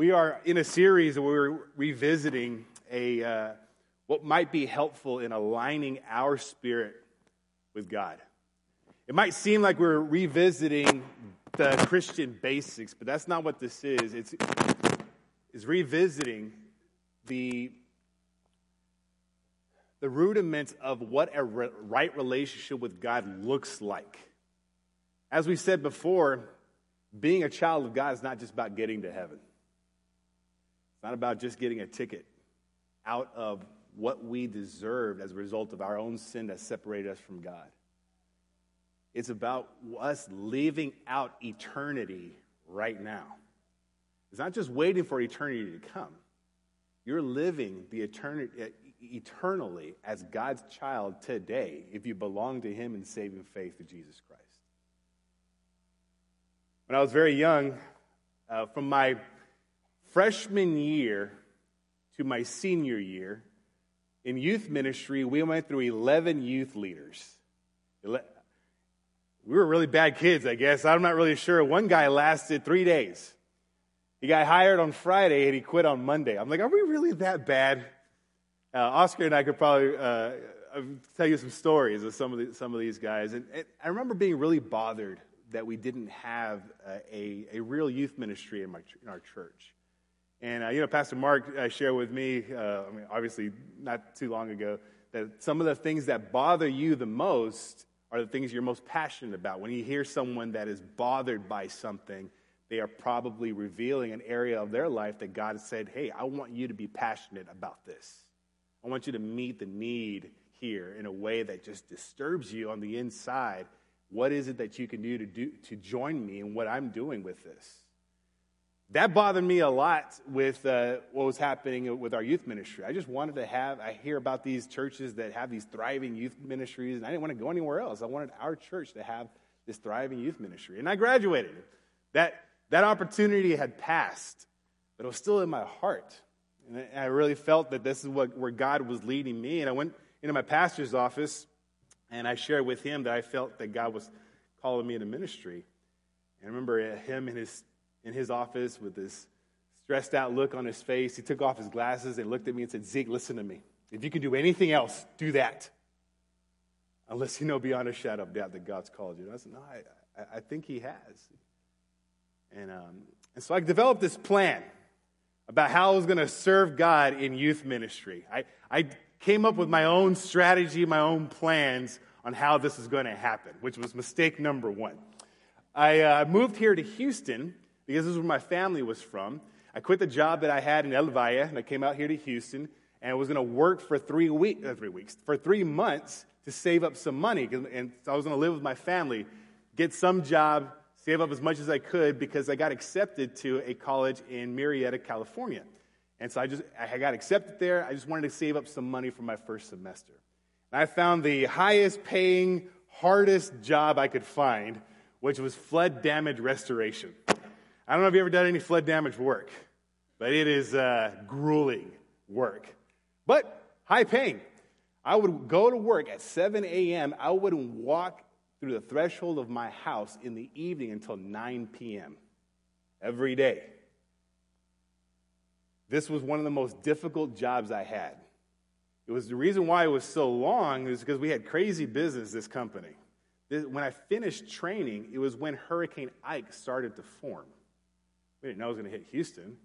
We are in a series where we're revisiting a, uh, what might be helpful in aligning our spirit with God. It might seem like we're revisiting the Christian basics, but that's not what this is. It's, it's revisiting the, the rudiments of what a re- right relationship with God looks like. As we said before, being a child of God is not just about getting to heaven. It's not about just getting a ticket out of what we deserved as a result of our own sin that separated us from God. It's about us living out eternity right now. It's not just waiting for eternity to come. You're living the eternity, eternally as God's child today if you belong to Him in saving faith to Jesus Christ. When I was very young, uh, from my freshman year to my senior year, in youth ministry, we went through 11 youth leaders. We were really bad kids, I guess. I'm not really sure. One guy lasted three days. He got hired on Friday and he quit on Monday. I'm like, are we really that bad? Uh, Oscar and I could probably uh, tell you some stories of some of, the, some of these guys. And, and I remember being really bothered that we didn't have a, a real youth ministry in, my, in our church. And, uh, you know, Pastor Mark uh, shared with me, uh, I mean, obviously not too long ago, that some of the things that bother you the most are the things you're most passionate about. When you hear someone that is bothered by something, they are probably revealing an area of their life that God said, hey, I want you to be passionate about this. I want you to meet the need here in a way that just disturbs you on the inside what is it that you can do to, do to join me in what I'm doing with this? That bothered me a lot with uh, what was happening with our youth ministry. I just wanted to have, I hear about these churches that have these thriving youth ministries, and I didn't want to go anywhere else. I wanted our church to have this thriving youth ministry. And I graduated. That, that opportunity had passed, but it was still in my heart. And I really felt that this is what, where God was leading me. And I went into my pastor's office and I shared with him that I felt that God was calling me into ministry. And I remember him in his, in his office with this stressed out look on his face. He took off his glasses and looked at me and said, Zeke, listen to me. If you can do anything else, do that. Unless you know beyond a shadow of doubt that God's called you. And I said, No, I, I think He has. And, um, and so I developed this plan about how I was going to serve God in youth ministry. I, I came up with my own strategy, my own plans on how this is going to happen, which was mistake number one. I uh, moved here to Houston because this is where my family was from. I quit the job that I had in El Valle and I came out here to Houston and I was going to work for three, week, uh, three weeks, for three months to save up some money. And so I was going to live with my family, get some job, save up as much as I could because I got accepted to a college in Murrieta, California. And so I just I got accepted there. I just wanted to save up some money for my first semester. And I found the highest paying, hardest job I could find, which was flood damage restoration. I don't know if you ever done any flood damage work, but it is uh, grueling work, but high paying. I would go to work at 7 a.m. I wouldn't walk through the threshold of my house in the evening until 9 p.m. every day. This was one of the most difficult jobs I had. It was the reason why it was so long is because we had crazy business, this company. When I finished training, it was when Hurricane Ike started to form. We didn't know it was going to hit Houston.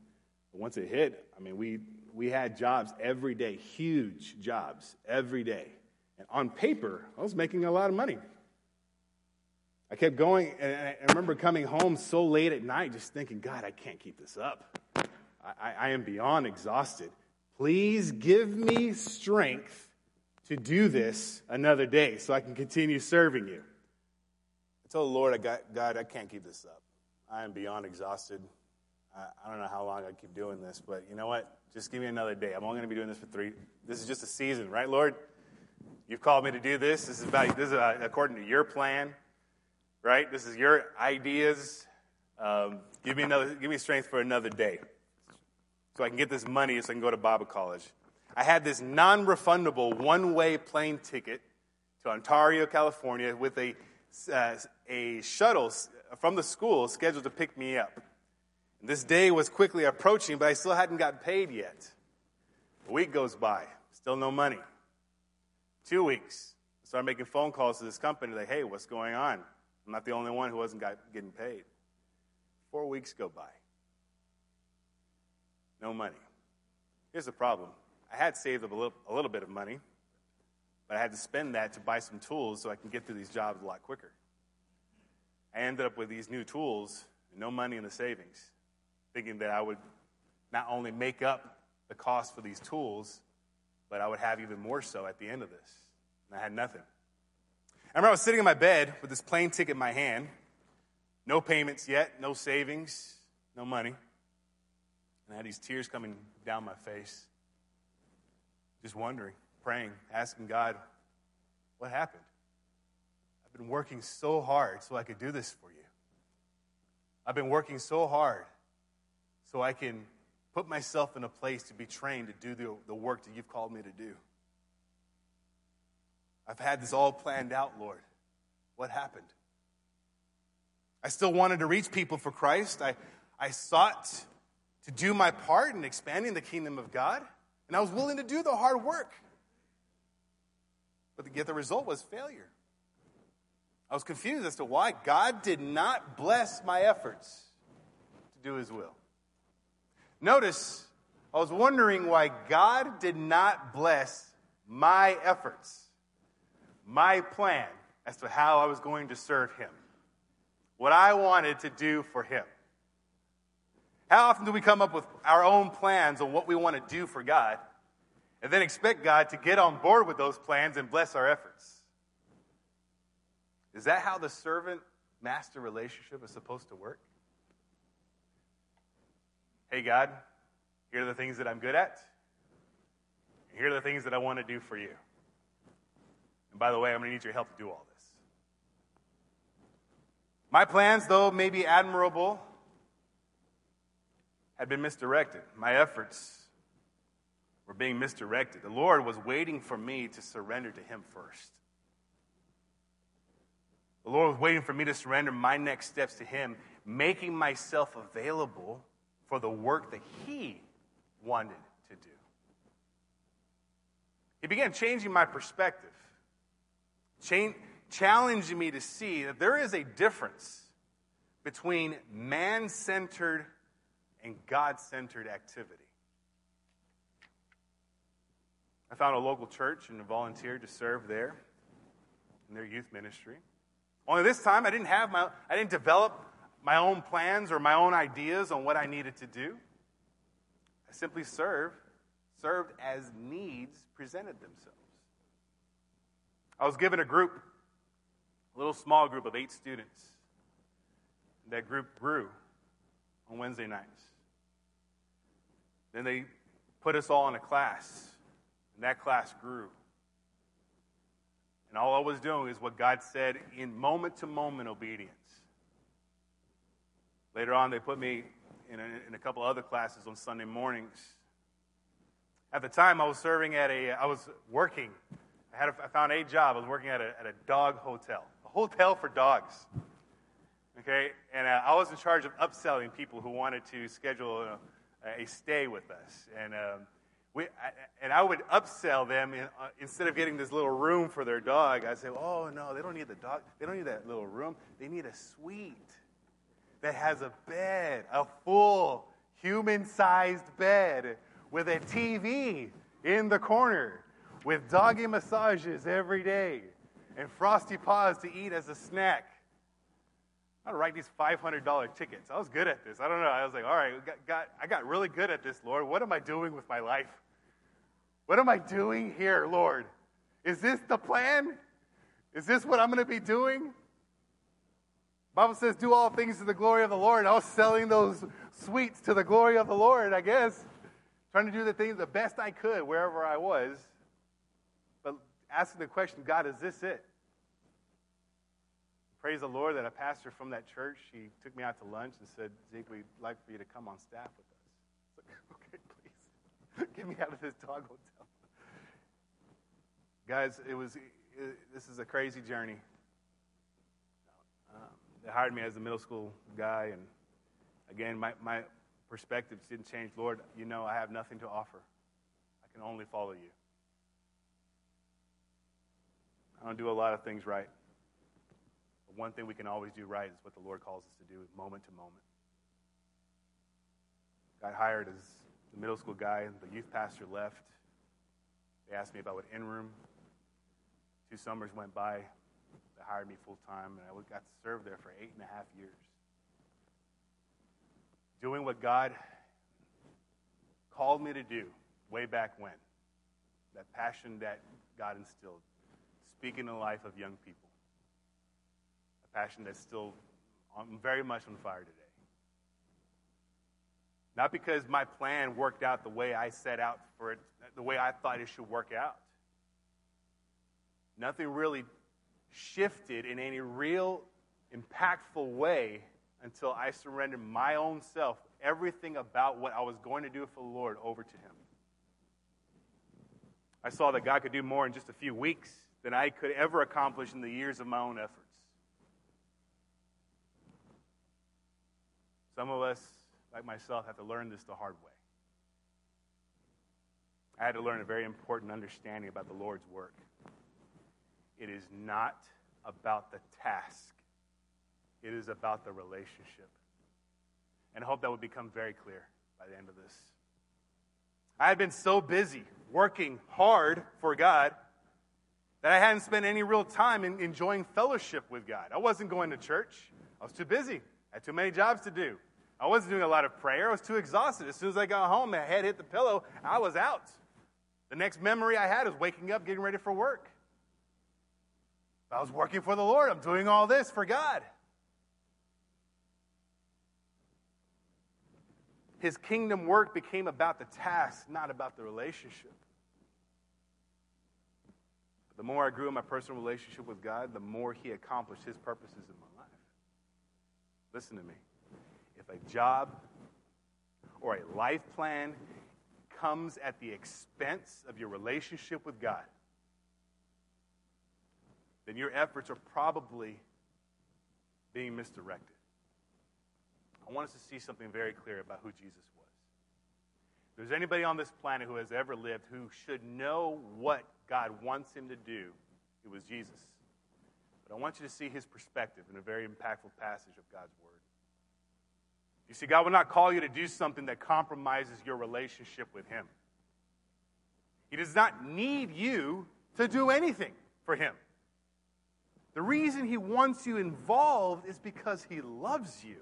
But once it hit, I mean, we, we had jobs every day, huge jobs every day. And on paper, I was making a lot of money. I kept going, and I remember coming home so late at night just thinking, God, I can't keep this up. I, I am beyond exhausted. Please give me strength to do this another day so I can continue serving you. I told the Lord, I got, God, I can't keep this up. I am beyond exhausted. I, don't know how long I keep doing this, but you know what? Just give me another day. I'm only going to be doing this for three. This is just a season, right, Lord? You've called me to do this. This is about this is uh, according to your plan, right? This is your ideas. Um, give me another. Give me strength for another day so I can get this money so I can go to Bible college. I had this non refundable one way plane ticket to Ontario, California with a, uh, a shuttle from the school scheduled to pick me up. This day was quickly approaching, but I still hadn't gotten paid yet. A week goes by, still no money. Two weeks, I started making phone calls to this company, like, hey, what's going on? I'm not the only one who wasn't got, getting paid. Four weeks go by. No money. Here's the problem I had saved a little, a little bit of money, but I had to spend that to buy some tools so I can get through these jobs a lot quicker. I ended up with these new tools, and no money in the savings, thinking that I would not only make up the cost for these tools, but I would have even more so at the end of this. And I had nothing. I remember I was sitting in my bed with this plane ticket in my hand, no payments yet, no savings, no money. And I had these tears coming down my face, just wondering, praying, asking God, what happened? I've been working so hard so I could do this for you. I've been working so hard so I can put myself in a place to be trained to do the, the work that you've called me to do. I've had this all planned out, Lord. What happened? I still wanted to reach people for Christ. I, I sought to do my part in expanding the kingdom of God, and I was willing to do the hard work. But yet the result was failure. I was confused as to why God did not bless my efforts to do his will. Notice, I was wondering why God did not bless my efforts, my plan as to how I was going to serve him, what I wanted to do for him. How often do we come up with our own plans on what we want to do for God and then expect God to get on board with those plans and bless our efforts? Is that how the servant master relationship is supposed to work? Hey, God, here are the things that I'm good at. Here are the things that I want to do for you. And by the way, I'm going to need your help to do all this. My plans, though may be admirable, had been misdirected. My efforts were being misdirected. The Lord was waiting for me to surrender to Him first. The Lord was waiting for me to surrender my next steps to Him, making myself available for the work that He wanted to do. He began changing my perspective, challenging me to see that there is a difference between man centered and God centered activity. I found a local church and volunteered to serve there in their youth ministry. Only this time I didn't have my I didn't develop my own plans or my own ideas on what I needed to do. I simply served, served as needs presented themselves. I was given a group, a little small group of eight students. That group grew on Wednesday nights. Then they put us all in a class, and that class grew. And all I was doing is what God said in moment to moment obedience. Later on, they put me in a, in a couple other classes on Sunday mornings. At the time, I was serving at a, I was working. I, had a, I found a job. I was working at a, at a dog hotel, a hotel for dogs. Okay? And uh, I was in charge of upselling people who wanted to schedule a, a stay with us. And, um, we, I, and I would upsell them in, uh, instead of getting this little room for their dog. I'd say, oh, no, they don't need the dog. They don't need that little room. They need a suite that has a bed, a full human sized bed with a TV in the corner with doggy massages every day and frosty paws to eat as a snack. I would write these $500 tickets. I was good at this. I don't know. I was like, all right, got, got, I got really good at this, Lord. What am I doing with my life? What am I doing here, Lord? Is this the plan? Is this what I'm going to be doing? Bible says, do all things to the glory of the Lord. I was selling those suites to the glory of the Lord, I guess. Trying to do the things the best I could wherever I was. But asking the question, God, is this it? praise the Lord that a pastor from that church, she took me out to lunch and said, Zeke, we'd like for you to come on staff with us. Okay, please. Get me out of this dog hotel. Guys, it was, it, this is a crazy journey. They hired me as a middle school guy, and again, my, my, perspectives didn't change. Lord, you know I have nothing to offer. I can only follow you. I don't do a lot of things right. But one thing we can always do right is what the Lord calls us to do moment to moment. Got hired as the middle school guy, the youth pastor left. They asked me about what in room. Two summers went by. Hired me full time, and I got to serve there for eight and a half years. Doing what God called me to do way back when. That passion that God instilled. Speaking the life of young people. A passion that's still on, very much on fire today. Not because my plan worked out the way I set out for it, the way I thought it should work out. Nothing really shifted in any real impactful way until I surrendered my own self, everything about what I was going to do for the Lord, over to Him. I saw that God could do more in just a few weeks than I could ever accomplish in the years of my own efforts. Some of us like myself, have to learn this the hard way. I had to learn a very important understanding about the Lord's work. It is not about the task, it is about the relationship. And I hope that would become very clear by the end of this. I had been so busy working hard for God that I hadn't spent any real time in enjoying fellowship with God. I wasn't going to church. I was too busy. I had too many jobs to do. I wasn't doing a lot of prayer. I was too exhausted. As soon as I got home, my head hit the pillow, I was out. The next memory I had was waking up, getting ready for work. I was working for the Lord. I'm doing all this for God. His kingdom work became about the task, not about the relationship. But the more I grew in my personal relationship with God, the more He accomplished His purposes in my life. Listen to me if a job or a life plan comes at the expense of your relationship with God, then your efforts are probably being misdirected. I want us to see something very clear about who Jesus was. If there's anybody on this planet who has ever lived who should know what God wants him to do, it was Jesus. But I want you to see his perspective in a very impactful passage of God's Word. You see, God will not call you to do something that compromises your relationship with Him. He does not need you to do anything for Him. The reason He wants you involved is because He loves you.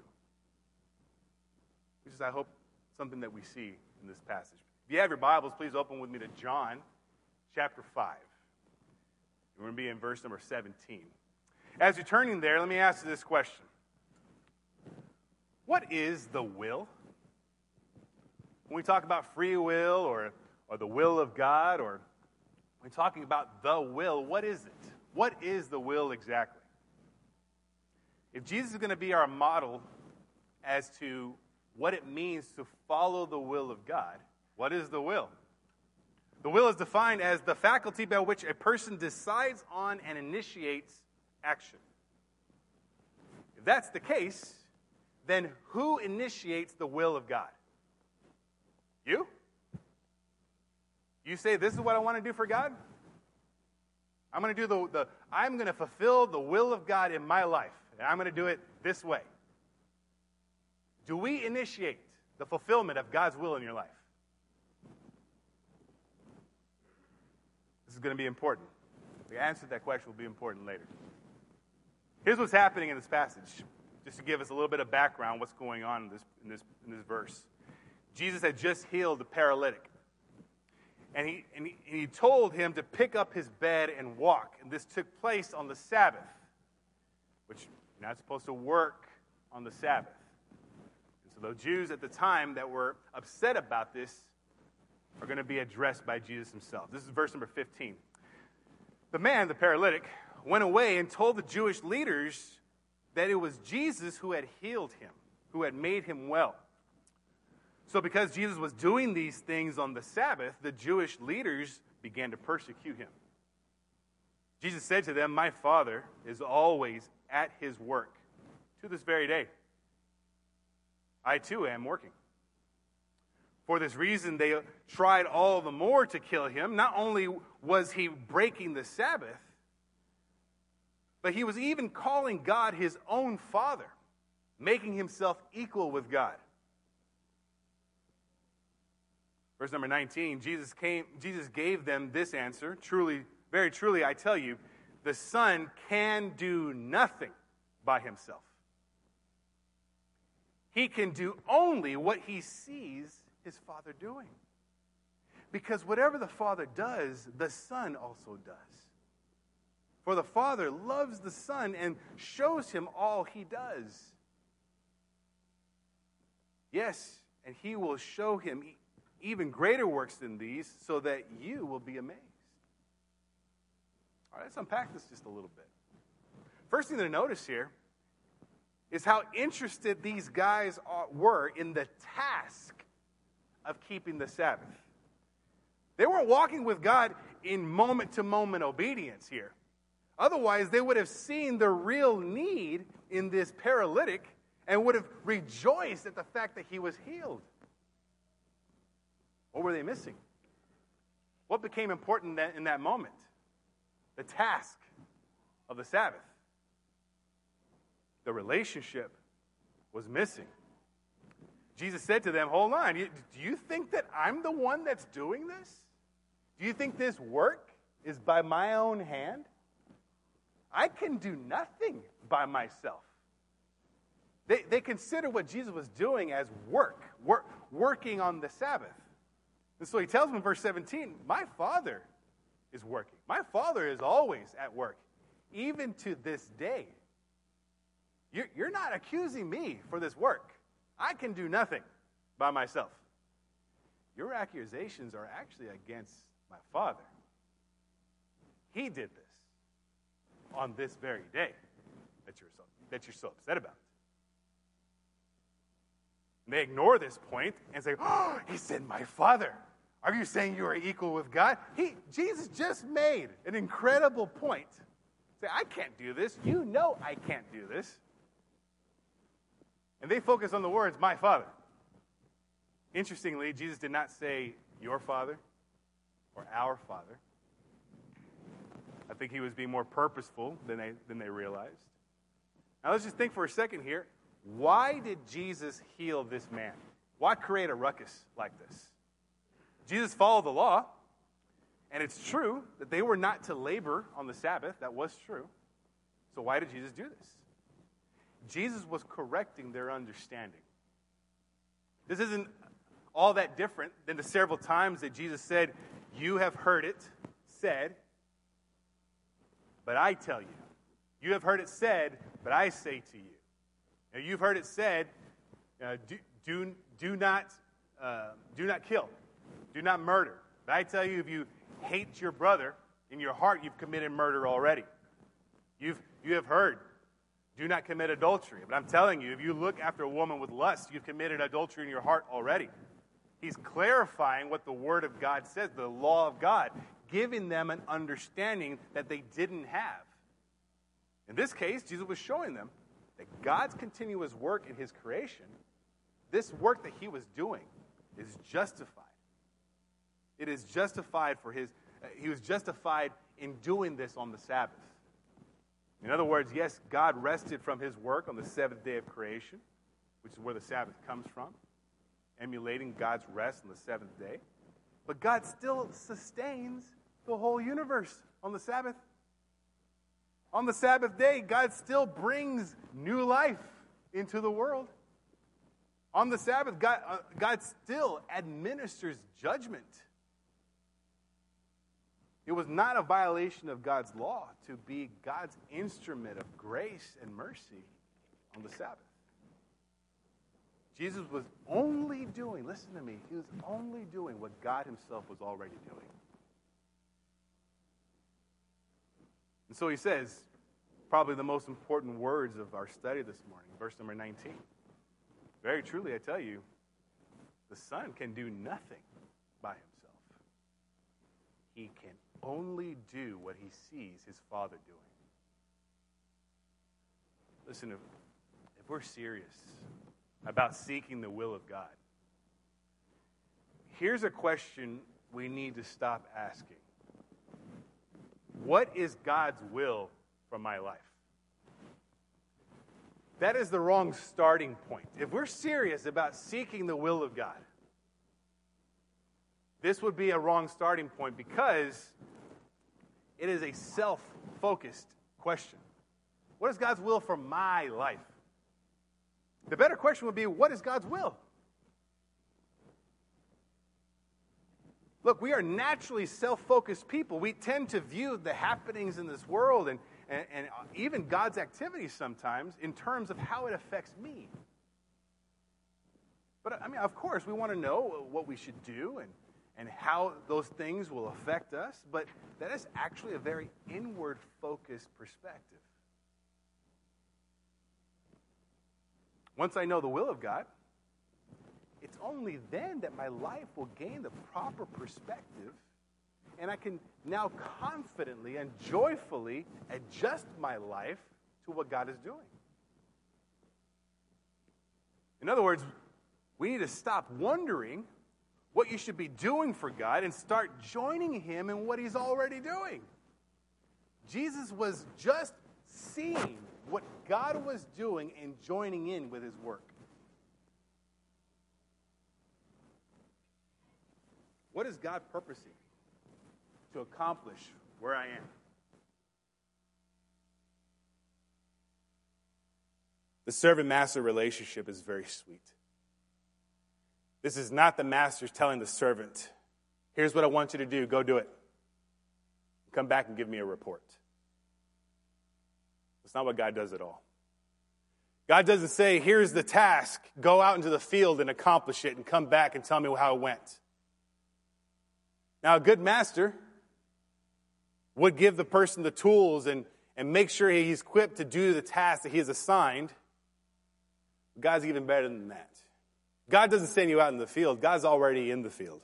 Which is, I hope, something that we see in this passage. If you have your Bibles, please open with me to John chapter 5. We're going to be in verse number 17. As you're turning there, let me ask you this question what is the will? When we talk about free will or, or the will of God, or we're talking about the will, what is it? What is the will exactly? If Jesus is going to be our model as to what it means to follow the will of God, what is the will? The will is defined as the faculty by which a person decides on and initiates action. If that's the case, then who initiates the will of God? You? You say, This is what I want to do for God? I'm going to do the, the I'm going to fulfill the will of God in my life, and I'm going to do it this way. Do we initiate the fulfillment of God's will in your life? This is going to be important. The answer to that question will be important later. Here's what's happening in this passage just to give us a little bit of background, what's going on in this, in this, in this verse. Jesus had just healed the paralytic. And he, and, he, and he told him to pick up his bed and walk. And this took place on the Sabbath, which you're not supposed to work on the Sabbath. And so the Jews at the time that were upset about this are going to be addressed by Jesus himself. This is verse number 15. The man, the paralytic, went away and told the Jewish leaders that it was Jesus who had healed him, who had made him well. So, because Jesus was doing these things on the Sabbath, the Jewish leaders began to persecute him. Jesus said to them, My Father is always at his work to this very day. I too am working. For this reason, they tried all the more to kill him. Not only was he breaking the Sabbath, but he was even calling God his own Father, making himself equal with God. Verse number 19, Jesus came Jesus gave them this answer, truly very truly I tell you, the Son can do nothing by himself. He can do only what he sees his Father doing. Because whatever the Father does, the Son also does. For the Father loves the Son and shows him all he does. Yes, and he will show him even greater works than these so that you will be amazed. All right, let's unpack this just a little bit. First thing to notice here is how interested these guys were in the task of keeping the Sabbath. They weren't walking with God in moment to moment obedience here. Otherwise, they would have seen the real need in this paralytic and would have rejoiced at the fact that he was healed. What were they missing? What became important in that moment? The task of the Sabbath the relationship was missing. Jesus said to them, Hold on, do you think that I'm the one that's doing this? Do you think this work is by my own hand? I can do nothing by myself. They, they consider what Jesus was doing as work, work, working on the Sabbath. And so he tells them in verse 17, My Father is working. My Father is always at work, even to this day. You're, you're not accusing me for this work. I can do nothing by myself. Your accusations are actually against my Father. He did this on this very day that you're so, that you're so upset about. And they ignore this point and say, Oh, he said, My Father. Are you saying you are equal with God? He, Jesus just made an incredible point. Say, I can't do this. You know I can't do this. And they focus on the words, my father. Interestingly, Jesus did not say your father or our father. I think he was being more purposeful than they, than they realized. Now let's just think for a second here. Why did Jesus heal this man? Why create a ruckus like this? Jesus followed the law, and it's true that they were not to labor on the Sabbath. That was true. So why did Jesus do this? Jesus was correcting their understanding. This isn't all that different than the several times that Jesus said, You have heard it said, but I tell you. You have heard it said, but I say to you. Now, you've heard it said, uh, do, do, do, not, uh, do not kill, do not murder. But I tell you, if you hate your brother in your heart, you've committed murder already. You've, you have heard, do not commit adultery. But I'm telling you, if you look after a woman with lust, you've committed adultery in your heart already. He's clarifying what the Word of God says, the law of God, giving them an understanding that they didn't have. In this case, Jesus was showing them that God's continuous work in His creation, this work that He was doing, is justified. It is justified for His, uh, He was justified in doing this on the Sabbath. In other words, yes, God rested from his work on the seventh day of creation, which is where the Sabbath comes from, emulating God's rest on the seventh day. But God still sustains the whole universe on the Sabbath. On the Sabbath day, God still brings new life into the world. On the Sabbath, God, uh, God still administers judgment it was not a violation of God's law to be God's instrument of grace and mercy on the Sabbath. Jesus was only doing, listen to me, he was only doing what God himself was already doing. And so he says, probably the most important words of our study this morning, verse number 19. Very truly, I tell you, the Son can do nothing by himself. He can only do what he sees his Father doing. Listen, if, if we're serious about seeking the will of God, here's a question we need to stop asking What is God's will for my life? That is the wrong starting point. If we're serious about seeking the will of God, this would be a wrong starting point because it is a self focused question. What is God's will for my life? The better question would be what is God's will? Look, we are naturally self focused people. We tend to view the happenings in this world and, and, and, even God's activities sometimes in terms of how it affects me. But I mean, of course, we want to know what we should do and, and how those things will affect us, but that is actually a very inward focused perspective. Once I know the will of God, it's only then that my life will gain the proper perspective and I can now confidently and joyfully adjust my life to what God is doing. In other words, we need to stop wondering what you should be doing for God and start joining Him in what He's already doing. Jesus was just seeing what God was doing and joining in with His work. What is God purposing to accomplish where I am? The servant master relationship is very sweet. This is not the master telling the servant, here's what I want you to do, go do it. Come back and give me a report. That's not what God does at all. God doesn't say, here's the task, go out into the field and accomplish it and come back and tell me how it went. Now, a good master would give the person the tools and, and make sure he's equipped to do the task that he is assigned. God's even better than that. God doesn't send you out in the field, God's already in the field.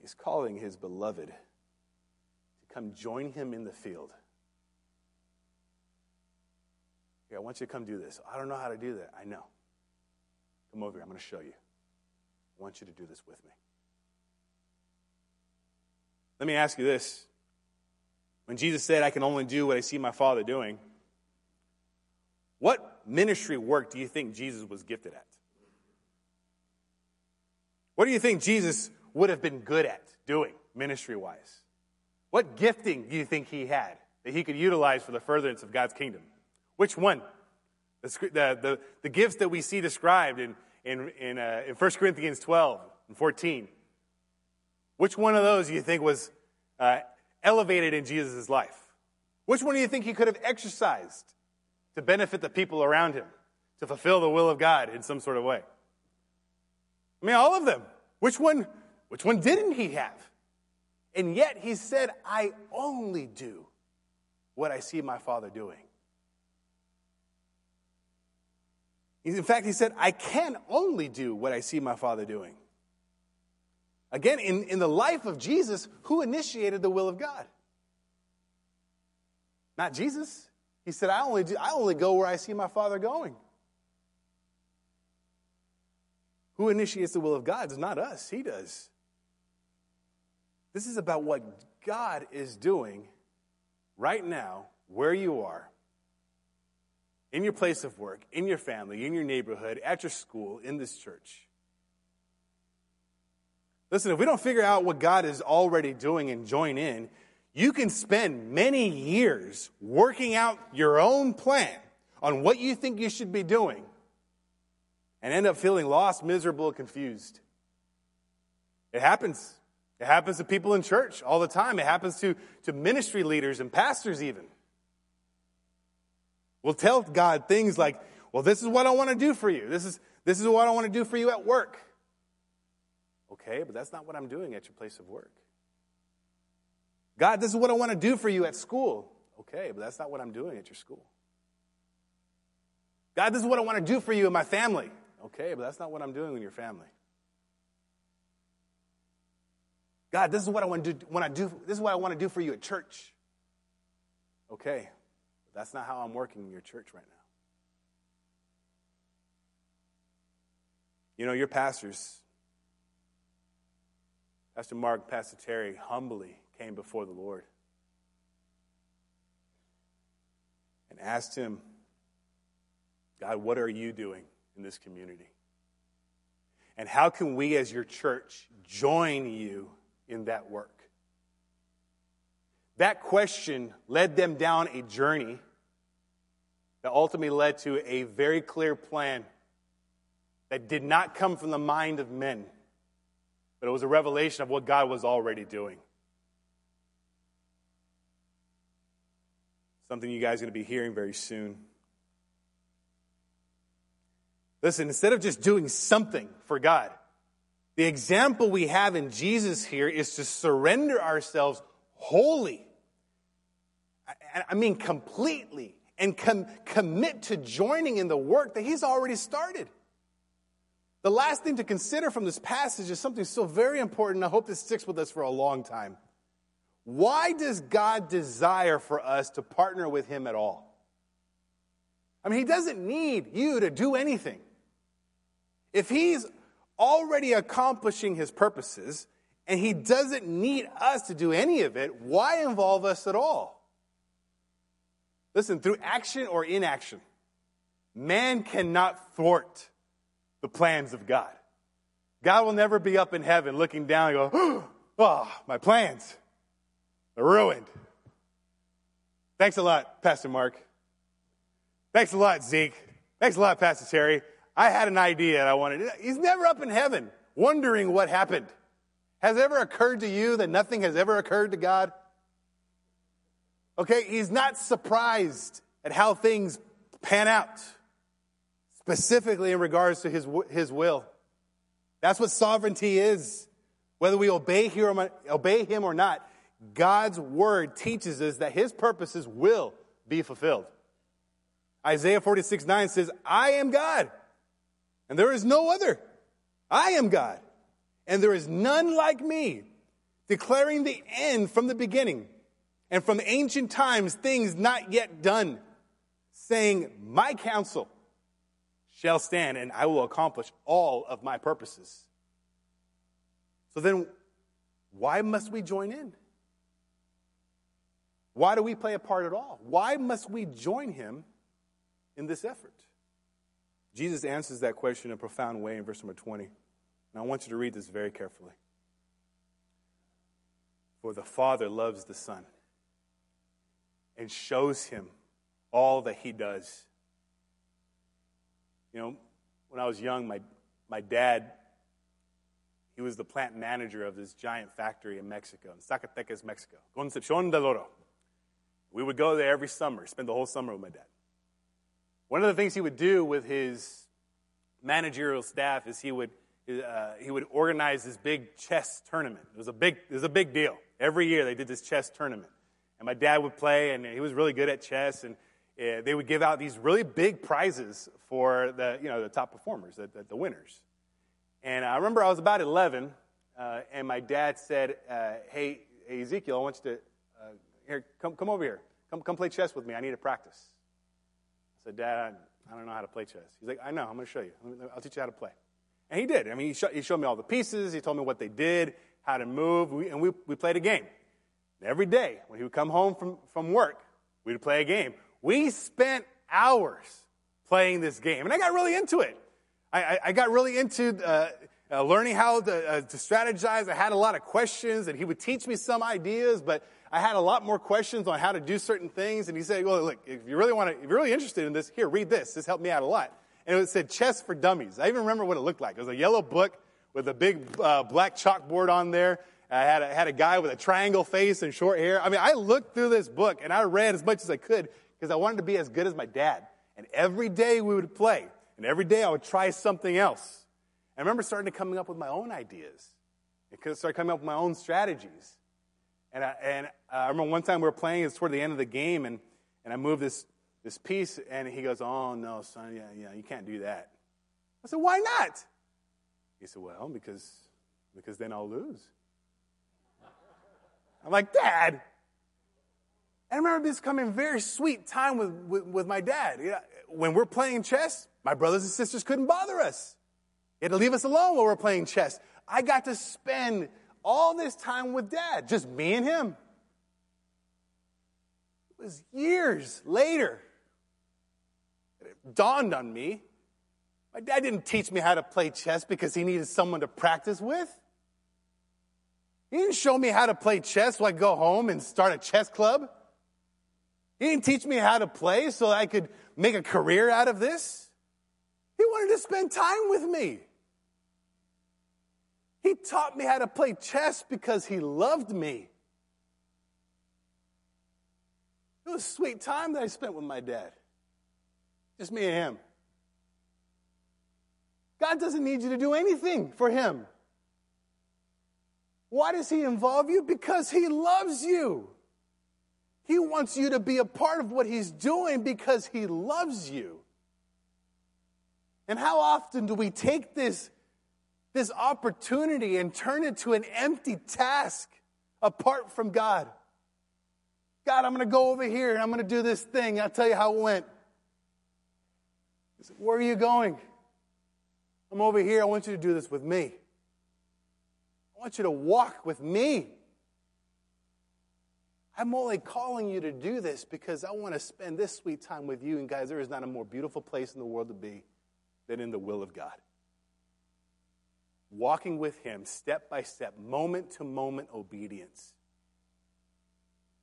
He's calling his beloved to come join him in the field. Here, I want you to come do this. I don't know how to do that. I know. Come over here. I'm going to show you. I want you to do this with me. Let me ask you this. When Jesus said, I can only do what I see my Father doing, what ministry work do you think Jesus was gifted at? What do you think Jesus would have been good at doing ministry wise? What gifting do you think he had that he could utilize for the furtherance of God's kingdom? Which one? The, the, the, gifts that we see described in, in, in, uh, in 1 Corinthians 12 and 14. Which one of those do you think was uh, elevated in Jesus' life? Which one do you think he could have exercised to benefit the people around him, to fulfill the will of God in some sort of way? I mean, all of them. Which one, which one didn't he have? And yet he said, I only do what I see my Father doing. In fact, he said, I can only do what I see my Father doing. Again, in, in the life of Jesus, who initiated the will of God? Not Jesus. He said, I only, do, I only go where I see my Father going. Who initiates the will of God? It's not us, He does. This is about what God is doing right now, where you are, in your place of work, in your family, in your neighborhood, at your school, in this church. Listen, if we don't figure out what God is already doing and join in, you can spend many years working out your own plan on what you think you should be doing and end up feeling lost, miserable, confused. It happens. It happens to people in church all the time. It happens to, to ministry leaders and pastors, even. We'll tell God things like, well, this is what I want to do for you. This is, this is what I want to do for you at work. Okay, but that's not what I'm doing at your place of work. God, this is what I want to do for you at school. Okay, but that's not what I'm doing at your school. God, this is what I want to do for you in my family. Okay, but that's not what I'm doing in your family. God, this is what I want to do, when I do this is what I want to do for you at church. Okay, but that's not how I'm working in your church right now. You know, your pastors Pastor Mark, Pastor Terry humbly came before the Lord and asked him, God, what are you doing in this community? And how can we as your church join you in that work? That question led them down a journey that ultimately led to a very clear plan that did not come from the mind of men, but it was a revelation of what God was already doing. Something you guys are going to be hearing very soon. Listen, instead of just doing something for God, the example we have in Jesus here is to surrender ourselves wholly. I mean, completely, and com- commit to joining in the work that He's already started. The last thing to consider from this passage is something so very important. I hope this sticks with us for a long time. Why does God desire for us to partner with Him at all? I mean, He doesn't need you to do anything. If He's already accomplishing His purposes and He doesn't need us to do any of it, why involve us at all? Listen, through action or inaction, man cannot thwart the plans of God. God will never be up in heaven looking down and go, oh, my plans are ruined. Thanks a lot, Pastor Mark. Thanks a lot, Zeke. Thanks a lot, Pastor Terry. I had an idea that I wanted He's never up in heaven wondering what happened. Has ever occurred to you that nothing has ever occurred to God? Okay, he's not surprised at how things pan out specifically in regards to his, his will. That's what sovereignty is. Whether we obey him, obey him or not, God's word teaches us that his purposes will be fulfilled. Isaiah 46 9 says, I am God, and there is no other. I am God, and there is none like me, declaring the end from the beginning, and from ancient times things not yet done, saying, My counsel shall stand, and I will accomplish all of my purposes. So then, why must we join in? Why do we play a part at all? Why must we join him in this effort? Jesus answers that question in a profound way in verse number 20. And I want you to read this very carefully. For the Father loves the Son and shows him all that he does you know, when I was young, my, my dad, he was the plant manager of this giant factory in Mexico, in Zacatecas, Mexico, Concepcion del Oro. We would go there every summer, spend the whole summer with my dad. One of the things he would do with his managerial staff is he would, uh, he would organize this big chess tournament. It was, a big, it was a big deal. Every year they did this chess tournament. And my dad would play, and he was really good at chess. And they would give out these really big prizes for the, you know, the top performers, the, the, the winners. And I remember I was about 11, uh, and my dad said, uh, hey, hey, Ezekiel, I want you to, uh, here, come, come over here. Come, come play chess with me. I need to practice. I said, Dad, I, I don't know how to play chess. He's like, I know. I'm going to show you. I'll teach you how to play. And he did. I mean, he, he showed me all the pieces. He told me what they did, how to move, we, and we, we played a game. Every day, when he would come home from, from work, we'd play a game. We spent hours playing this game, and I got really into it. I, I, I got really into uh, uh, learning how to, uh, to strategize. I had a lot of questions, and he would teach me some ideas, but I had a lot more questions on how to do certain things. And he said, "Well, look, if you really want to, if you're really interested in this, here, read this. This helped me out a lot." And it said "Chess for Dummies." I even remember what it looked like. It was a yellow book with a big uh, black chalkboard on there. I had a, had a guy with a triangle face and short hair. I mean, I looked through this book and I read as much as I could because I wanted to be as good as my dad. And every day we would play, and every day I would try something else. I remember starting to coming up with my own ideas. And I started coming up with my own strategies. And I, and I remember one time we were playing, it's toward the end of the game, and, and I moved this, this piece, and he goes, Oh, no, son, yeah, yeah, you can't do that. I said, Why not? He said, Well, because, because then I'll lose. I'm like, Dad, I remember this coming very sweet time with, with, with my dad. You know, when we're playing chess, my brothers and sisters couldn't bother us. He had to leave us alone while we're playing chess. I got to spend all this time with dad, just me and him. It was years later it dawned on me my dad didn't teach me how to play chess because he needed someone to practice with. He didn't show me how to play chess so I go home and start a chess club. He didn't teach me how to play so I could make a career out of this. He wanted to spend time with me. He taught me how to play chess because he loved me. It was a sweet time that I spent with my dad. Just me and him. God doesn't need you to do anything for him. Why does he involve you? Because he loves you. He wants you to be a part of what he's doing because he loves you. And how often do we take this, this opportunity and turn it to an empty task apart from God? God, I'm going to go over here and I'm going to do this thing. I'll tell you how it went. Where are you going? I'm over here. I want you to do this with me. I want you to walk with me. I'm only calling you to do this because I want to spend this sweet time with you. And guys, there is not a more beautiful place in the world to be than in the will of God. Walking with Him step by step, moment to moment obedience.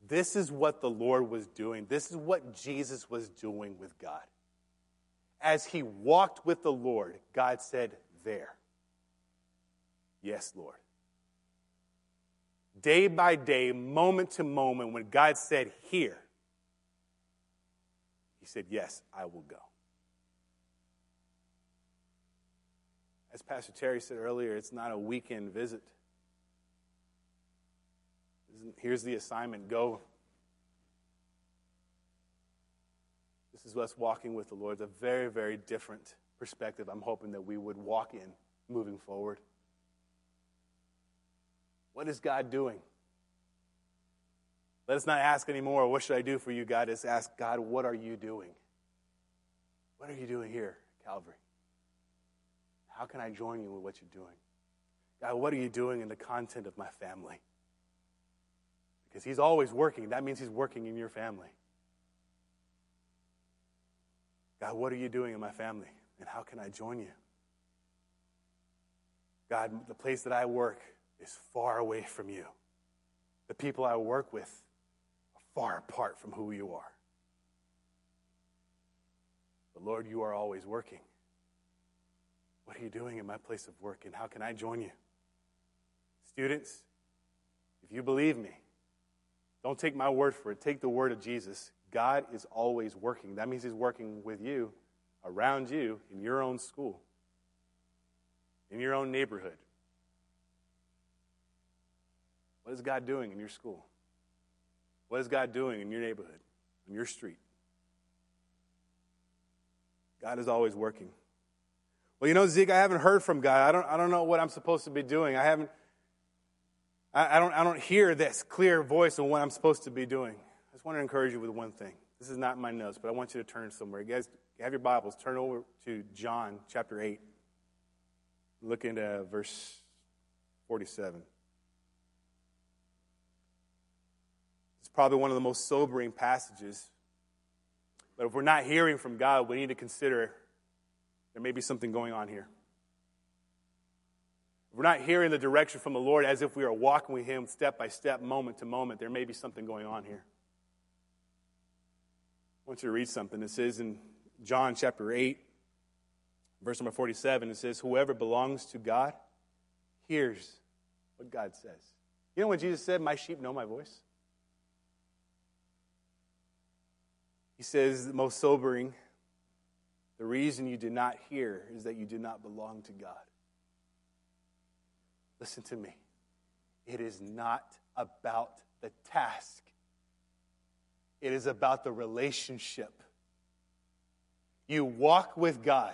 This is what the Lord was doing. This is what Jesus was doing with God as he walked with the Lord, God said, There. Yes, Lord. Day by day, moment to moment, when God said, Here, he said, Yes, I will go. As Pastor Terry said earlier, it's not a weekend visit. Here's the assignment go This is us walking with the Lord. It's a very, very different perspective I'm hoping that we would walk in moving forward. What is God doing? Let us not ask anymore, what should I do for you, God? Let's ask, God, what are you doing? What are you doing here, Calvary? How can I join you with what you're doing? God, what are you doing in the content of my family? Because He's always working. That means He's working in your family. God, what are you doing in my family? And how can I join you? God, the place that I work is far away from you. The people I work with are far apart from who you are. But Lord, you are always working. What are you doing in my place of work, and how can I join you? Students, if you believe me, don't take my word for it. Take the word of Jesus. God is always working. That means He's working with you, around you, in your own school, in your own neighborhood. What is God doing in your school? What is God doing in your neighborhood, in your street? God is always working. Well, you know, Zeke, I haven't heard from God. I don't, I don't know what I'm supposed to be doing. I haven't, I, I don't, I don't hear this clear voice of what I'm supposed to be doing I just want to encourage you with one thing. This is not my notes, but I want you to turn somewhere. You guys, have your Bibles. Turn over to John chapter 8. Look into verse 47. Probably one of the most sobering passages. But if we're not hearing from God, we need to consider there may be something going on here. If we're not hearing the direction from the Lord as if we are walking with Him step by step, moment to moment, there may be something going on here. I want you to read something. It says in John chapter 8, verse number 47, it says, Whoever belongs to God hears what God says. You know when Jesus said, My sheep know my voice? He says, the most sobering, the reason you do not hear is that you do not belong to God. Listen to me. It is not about the task it is about the relationship. You walk with God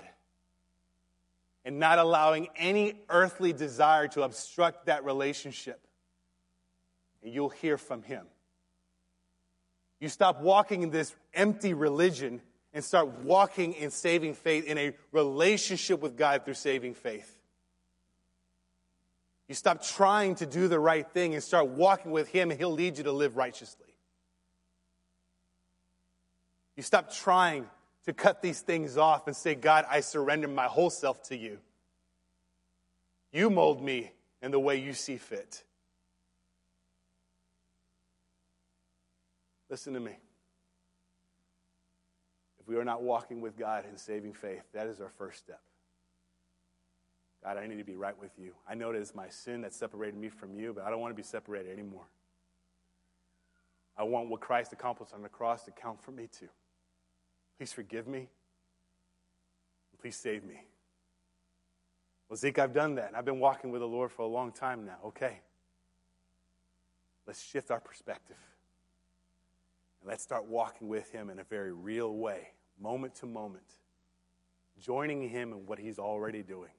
and not allowing any earthly desire to obstruct that relationship. And you'll hear from Him. You stop walking in this empty religion and start walking in saving faith, in a relationship with God through saving faith. You stop trying to do the right thing and start walking with Him, and He'll lead you to live righteously. You stop trying to cut these things off and say, God, I surrender my whole self to you. You mold me in the way you see fit. Listen to me. If we are not walking with God in saving faith, that is our first step. God, I need to be right with you. I know it is my sin that separated me from you, but I don't want to be separated anymore. I want what Christ accomplished on the cross to count for me too. Please forgive me. Please save me. Well, Zeke, I've done that. And I've been walking with the Lord for a long time now. Okay. Let's shift our perspective. And let's start walking with Him in a very real way, moment to moment, joining Him in what He's already doing.